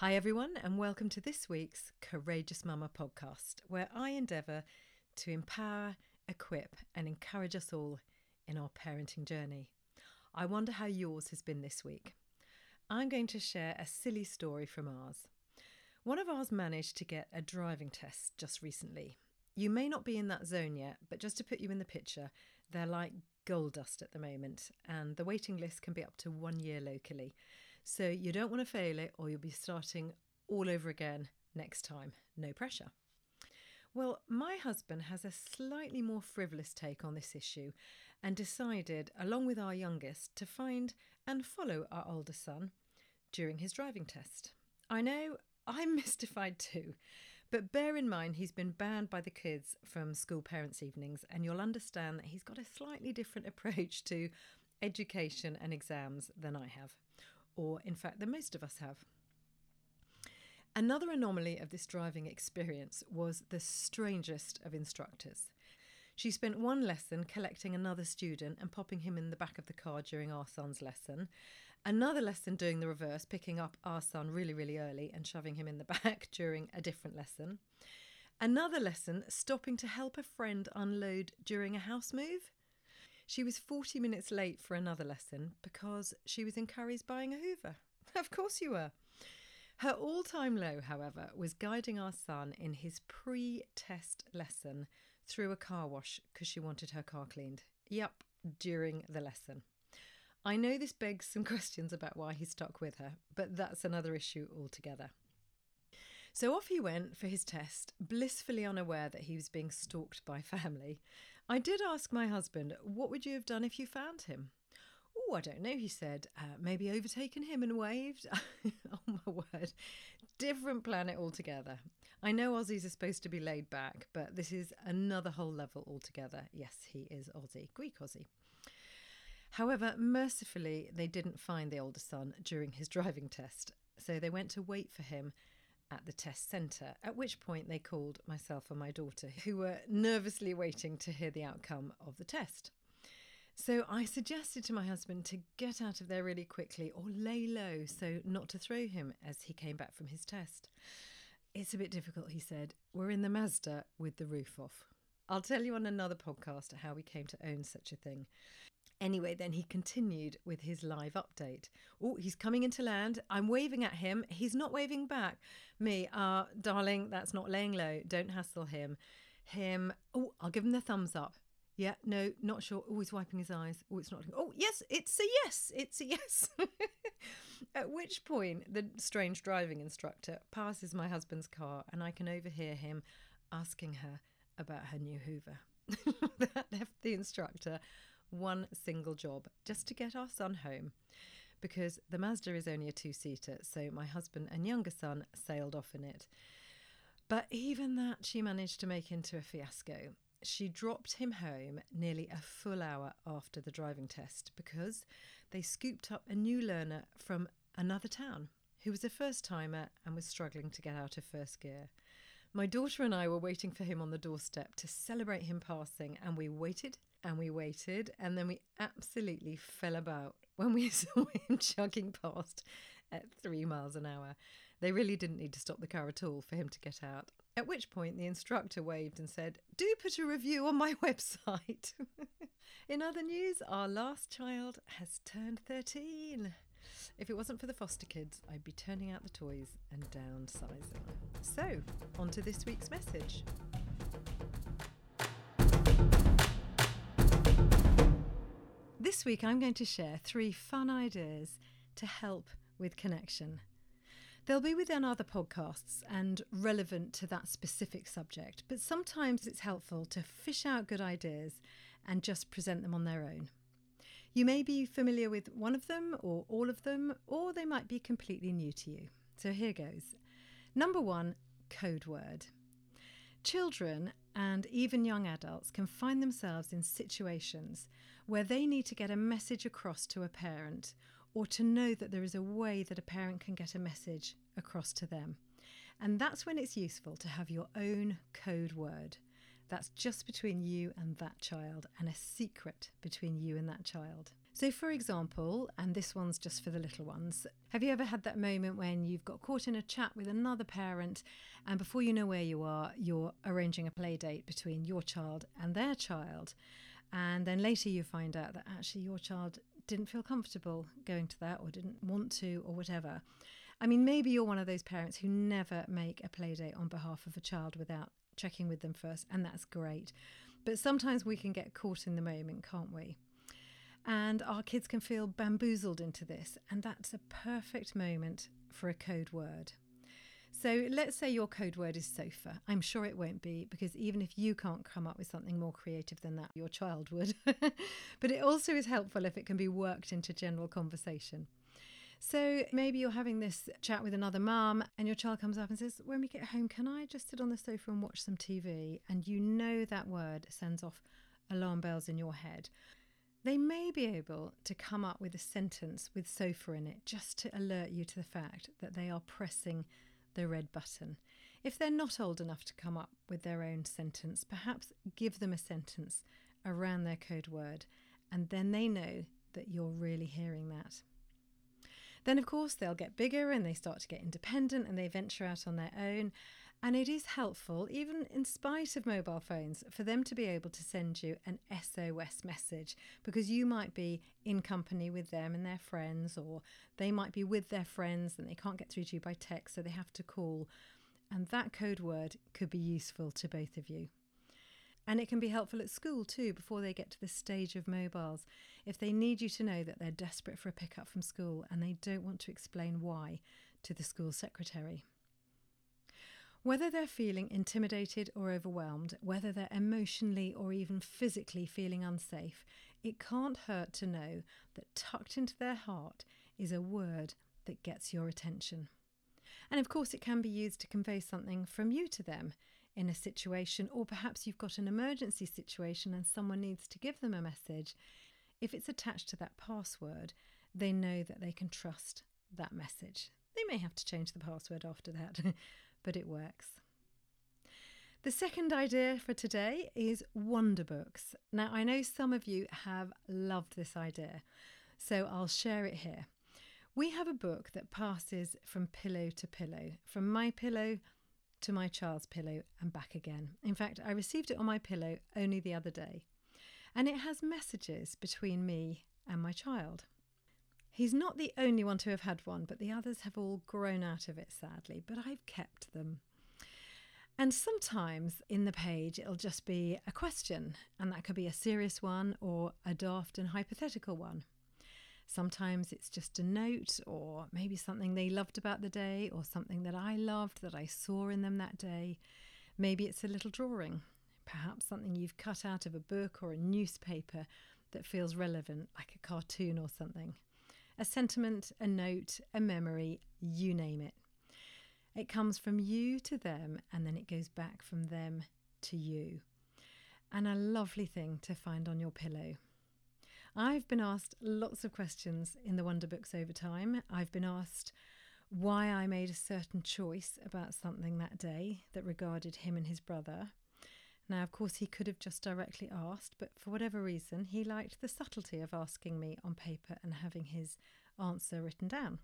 Hi, everyone, and welcome to this week's Courageous Mama podcast, where I endeavour to empower, equip, and encourage us all in our parenting journey. I wonder how yours has been this week. I'm going to share a silly story from ours. One of ours managed to get a driving test just recently. You may not be in that zone yet, but just to put you in the picture, they're like gold dust at the moment, and the waiting list can be up to one year locally. So you don't want to fail it, or you'll be starting all over again next time. No pressure. Well, my husband has a slightly more frivolous take on this issue and decided, along with our youngest, to find and follow our older son during his driving test. I know I'm mystified too, but bear in mind he's been banned by the kids from school parents' evenings, and you'll understand that he's got a slightly different approach to education and exams than I have, or in fact, than most of us have. Another anomaly of this driving experience was the strangest of instructors. She spent one lesson collecting another student and popping him in the back of the car during our son's lesson, another lesson doing the reverse, picking up our son really, really early and shoving him in the back during a different lesson, another lesson stopping to help a friend unload during a house move. She was 40 minutes late for another lesson because she was in Curry's buying a Hoover. Of course you were. Her all time low, however, was guiding our son in his pre test lesson through a car wash because she wanted her car cleaned. Yep, during the lesson. I know this begs some questions about why he stuck with her, but that's another issue altogether. So off he went for his test, blissfully unaware that he was being stalked by family. I did ask my husband, What would you have done if you found him? Oh, I don't know, he said. Uh, maybe overtaken him and waved. oh, my word. Different planet altogether. I know Aussies are supposed to be laid back, but this is another whole level altogether. Yes, he is Aussie, Greek Aussie. However, mercifully, they didn't find the older son during his driving test, so they went to wait for him at the test centre, at which point they called myself and my daughter, who were nervously waiting to hear the outcome of the test. So I suggested to my husband to get out of there really quickly or lay low so not to throw him as he came back from his test. It's a bit difficult, he said. We're in the Mazda with the roof off. I'll tell you on another podcast how we came to own such a thing. Anyway, then he continued with his live update. Oh, he's coming into land. I'm waving at him. He's not waving back. Me, ah, uh, darling, that's not laying low. Don't hassle him. Him, oh, I'll give him the thumbs up. Yeah, no, not sure. Always wiping his eyes. Oh, it's not. Oh, yes, it's a yes. It's a yes. At which point, the strange driving instructor passes my husband's car, and I can overhear him asking her about her new Hoover. that left the instructor one single job just to get our son home because the Mazda is only a two seater, so my husband and younger son sailed off in it. But even that she managed to make into a fiasco she dropped him home nearly a full hour after the driving test because they scooped up a new learner from another town who was a first timer and was struggling to get out of first gear. My daughter and I were waiting for him on the doorstep to celebrate him passing, and we waited and we waited, and then we absolutely fell about when we saw him chugging past at three miles an hour. They really didn't need to stop the car at all for him to get out. At which point the instructor waved and said, Do put a review on my website. In other news, our last child has turned 13. If it wasn't for the foster kids, I'd be turning out the toys and downsizing. So, on to this week's message. This week, I'm going to share three fun ideas to help with connection. They'll be within other podcasts and relevant to that specific subject, but sometimes it's helpful to fish out good ideas and just present them on their own. You may be familiar with one of them or all of them, or they might be completely new to you. So here goes. Number one, code word. Children and even young adults can find themselves in situations where they need to get a message across to a parent or to know that there is a way that a parent can get a message across to them. And that's when it's useful to have your own code word. That's just between you and that child and a secret between you and that child. So, for example, and this one's just for the little ones, have you ever had that moment when you've got caught in a chat with another parent and before you know where you are, you're arranging a play date between your child and their child? And then later you find out that actually your child didn't feel comfortable going to that or didn't want to or whatever. I mean, maybe you're one of those parents who never make a play date on behalf of a child without checking with them first, and that's great. But sometimes we can get caught in the moment, can't we? And our kids can feel bamboozled into this, and that's a perfect moment for a code word. So let's say your code word is sofa. I'm sure it won't be because even if you can't come up with something more creative than that, your child would. but it also is helpful if it can be worked into general conversation. So maybe you're having this chat with another mum, and your child comes up and says, When we get home, can I just sit on the sofa and watch some TV? And you know that word sends off alarm bells in your head they may be able to come up with a sentence with sofa in it just to alert you to the fact that they are pressing the red button. If they're not old enough to come up with their own sentence, perhaps give them a sentence around their code word, and then they know that you're really hearing that. Then, of course, they'll get bigger and they start to get independent and they venture out on their own. And it is helpful, even in spite of mobile phones, for them to be able to send you an SOS message because you might be in company with them and their friends, or they might be with their friends and they can't get through to you by text, so they have to call. And that code word could be useful to both of you. And it can be helpful at school too, before they get to the stage of mobiles. If they need you to know that they're desperate for a pickup from school and they don't want to explain why to the school secretary. Whether they're feeling intimidated or overwhelmed, whether they're emotionally or even physically feeling unsafe, it can't hurt to know that tucked into their heart is a word that gets your attention. And of course, it can be used to convey something from you to them in a situation, or perhaps you've got an emergency situation and someone needs to give them a message. If it's attached to that password, they know that they can trust that message. They may have to change the password after that, but it works. The second idea for today is wonder books. Now, I know some of you have loved this idea, so I'll share it here. We have a book that passes from pillow to pillow, from my pillow to my child's pillow and back again. In fact, I received it on my pillow only the other day, and it has messages between me and my child. He's not the only one to have had one, but the others have all grown out of it, sadly. But I've kept them. And sometimes in the page, it'll just be a question, and that could be a serious one or a daft and hypothetical one. Sometimes it's just a note, or maybe something they loved about the day, or something that I loved that I saw in them that day. Maybe it's a little drawing, perhaps something you've cut out of a book or a newspaper that feels relevant, like a cartoon or something a sentiment, a note, a memory, you name it. It comes from you to them and then it goes back from them to you. And a lovely thing to find on your pillow. I've been asked lots of questions in the Wonder Books over time. I've been asked why I made a certain choice about something that day that regarded him and his brother. Now, of course, he could have just directly asked, but for whatever reason, he liked the subtlety of asking me on paper and having his answer written down.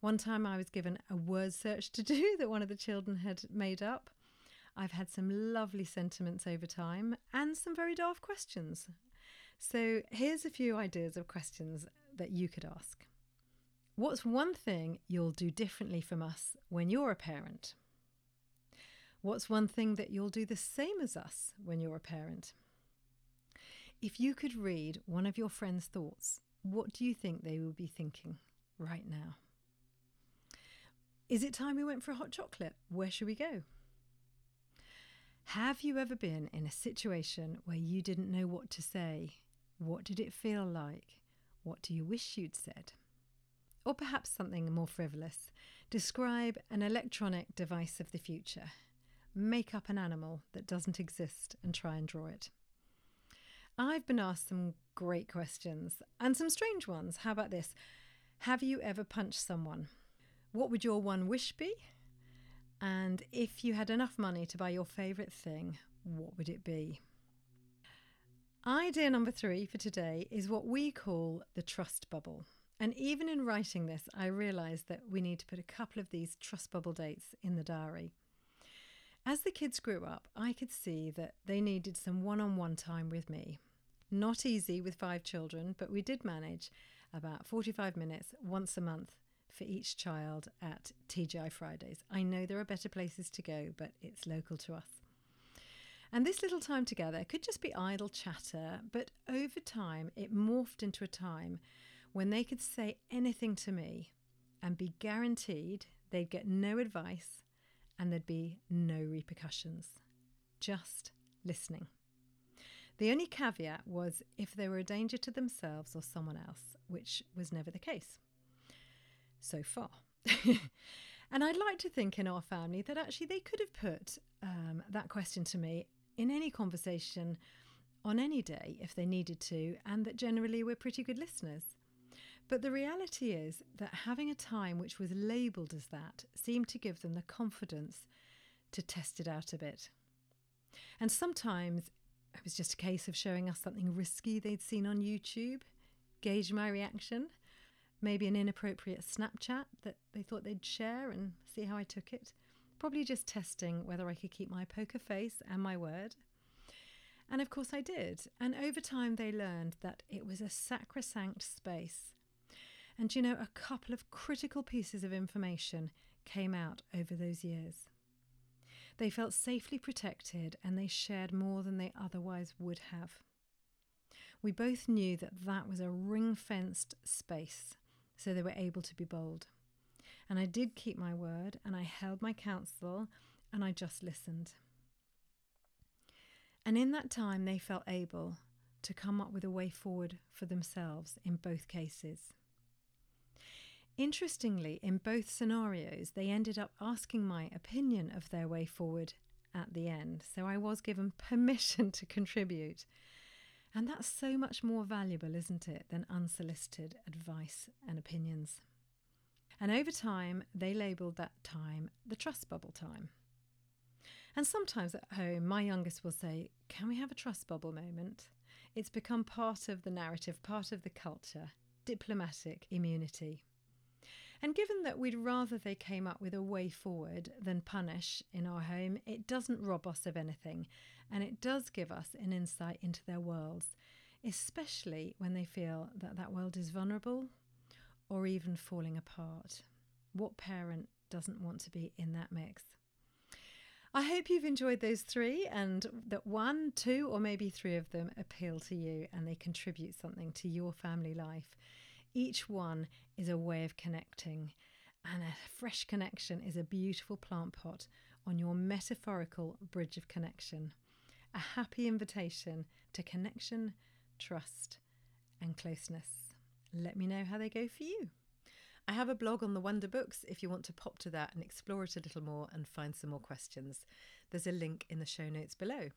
One time I was given a word search to do that one of the children had made up. I've had some lovely sentiments over time and some very daft questions. So here's a few ideas of questions that you could ask. What's one thing you'll do differently from us when you're a parent? What's one thing that you'll do the same as us when you're a parent? If you could read one of your friends' thoughts, what do you think they will be thinking right now? Is it time we went for a hot chocolate? Where should we go? Have you ever been in a situation where you didn't know what to say? What did it feel like? What do you wish you'd said? Or perhaps something more frivolous. Describe an electronic device of the future make up an animal that doesn't exist and try and draw it. I've been asked some great questions and some strange ones. How about this? Have you ever punched someone? What would your one wish be? And if you had enough money to buy your favourite thing, what would it be? Idea number three for today is what we call the trust bubble. And even in writing this, I realised that we need to put a couple of these trust bubble dates in the diary. As the kids grew up, I could see that they needed some one on one time with me. Not easy with five children, but we did manage about 45 minutes once a month for each child at TGI Fridays. I know there are better places to go, but it's local to us. And this little time together could just be idle chatter, but over time it morphed into a time when they could say anything to me and be guaranteed they'd get no advice and there'd be no repercussions. Just listening. The only caveat was if they were a danger to themselves or someone else, which was never the case. So far. and I'd like to think in our family that actually they could have put um, that question to me in any conversation on any day if they needed to, and that generally we're pretty good listeners. But the reality is that having a time which was labelled as that seemed to give them the confidence to test it out a bit. And sometimes it was just a case of showing us something risky they'd seen on YouTube, gauge my reaction, maybe an inappropriate Snapchat that they thought they'd share and see how I took it. Probably just testing whether I could keep my poker face and my word. And of course I did. And over time they learned that it was a sacrosanct space. And you know, a couple of critical pieces of information came out over those years. They felt safely protected and they shared more than they otherwise would have. We both knew that that was a ring fenced space, so they were able to be bold. And I did keep my word and I held my counsel and I just listened. And in that time, they felt able to come up with a way forward for themselves in both cases. Interestingly, in both scenarios, they ended up asking my opinion of their way forward at the end, so I was given permission to contribute. And that's so much more valuable, isn't it, than unsolicited advice and opinions. And over time, they labelled that time the trust bubble time. And sometimes at home, my youngest will say, Can we have a trust bubble moment? It's become part of the narrative, part of the culture, diplomatic immunity. And given that we'd rather they came up with a way forward than punish in our home, it doesn't rob us of anything. And it does give us an insight into their worlds, especially when they feel that that world is vulnerable or even falling apart. What parent doesn't want to be in that mix? I hope you've enjoyed those three and that one, two, or maybe three of them appeal to you and they contribute something to your family life. Each one is a way of connecting, and a fresh connection is a beautiful plant pot on your metaphorical bridge of connection. A happy invitation to connection, trust, and closeness. Let me know how they go for you. I have a blog on the Wonder Books if you want to pop to that and explore it a little more and find some more questions. There's a link in the show notes below.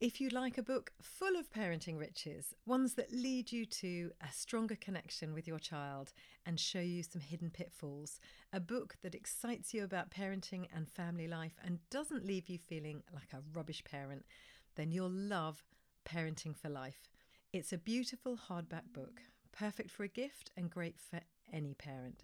If you'd like a book full of parenting riches, ones that lead you to a stronger connection with your child and show you some hidden pitfalls, a book that excites you about parenting and family life and doesn't leave you feeling like a rubbish parent, then you'll love Parenting for Life. It's a beautiful hardback book perfect for a gift and great for any parent.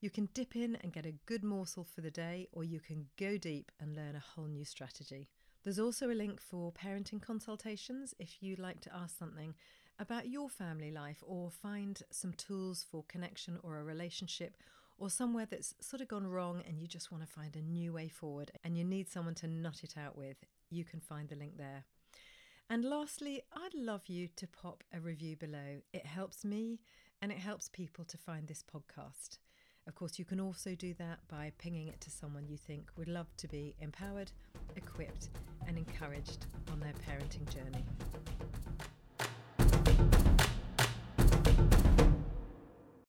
You can dip in and get a good morsel for the day, or you can go deep and learn a whole new strategy. There's also a link for parenting consultations if you'd like to ask something about your family life or find some tools for connection or a relationship or somewhere that's sort of gone wrong and you just want to find a new way forward and you need someone to nut it out with, you can find the link there. And lastly, I'd love you to pop a review below. It helps me and it helps people to find this podcast. Of course, you can also do that by pinging it to someone you think would love to be empowered, equipped, and encouraged on their parenting journey.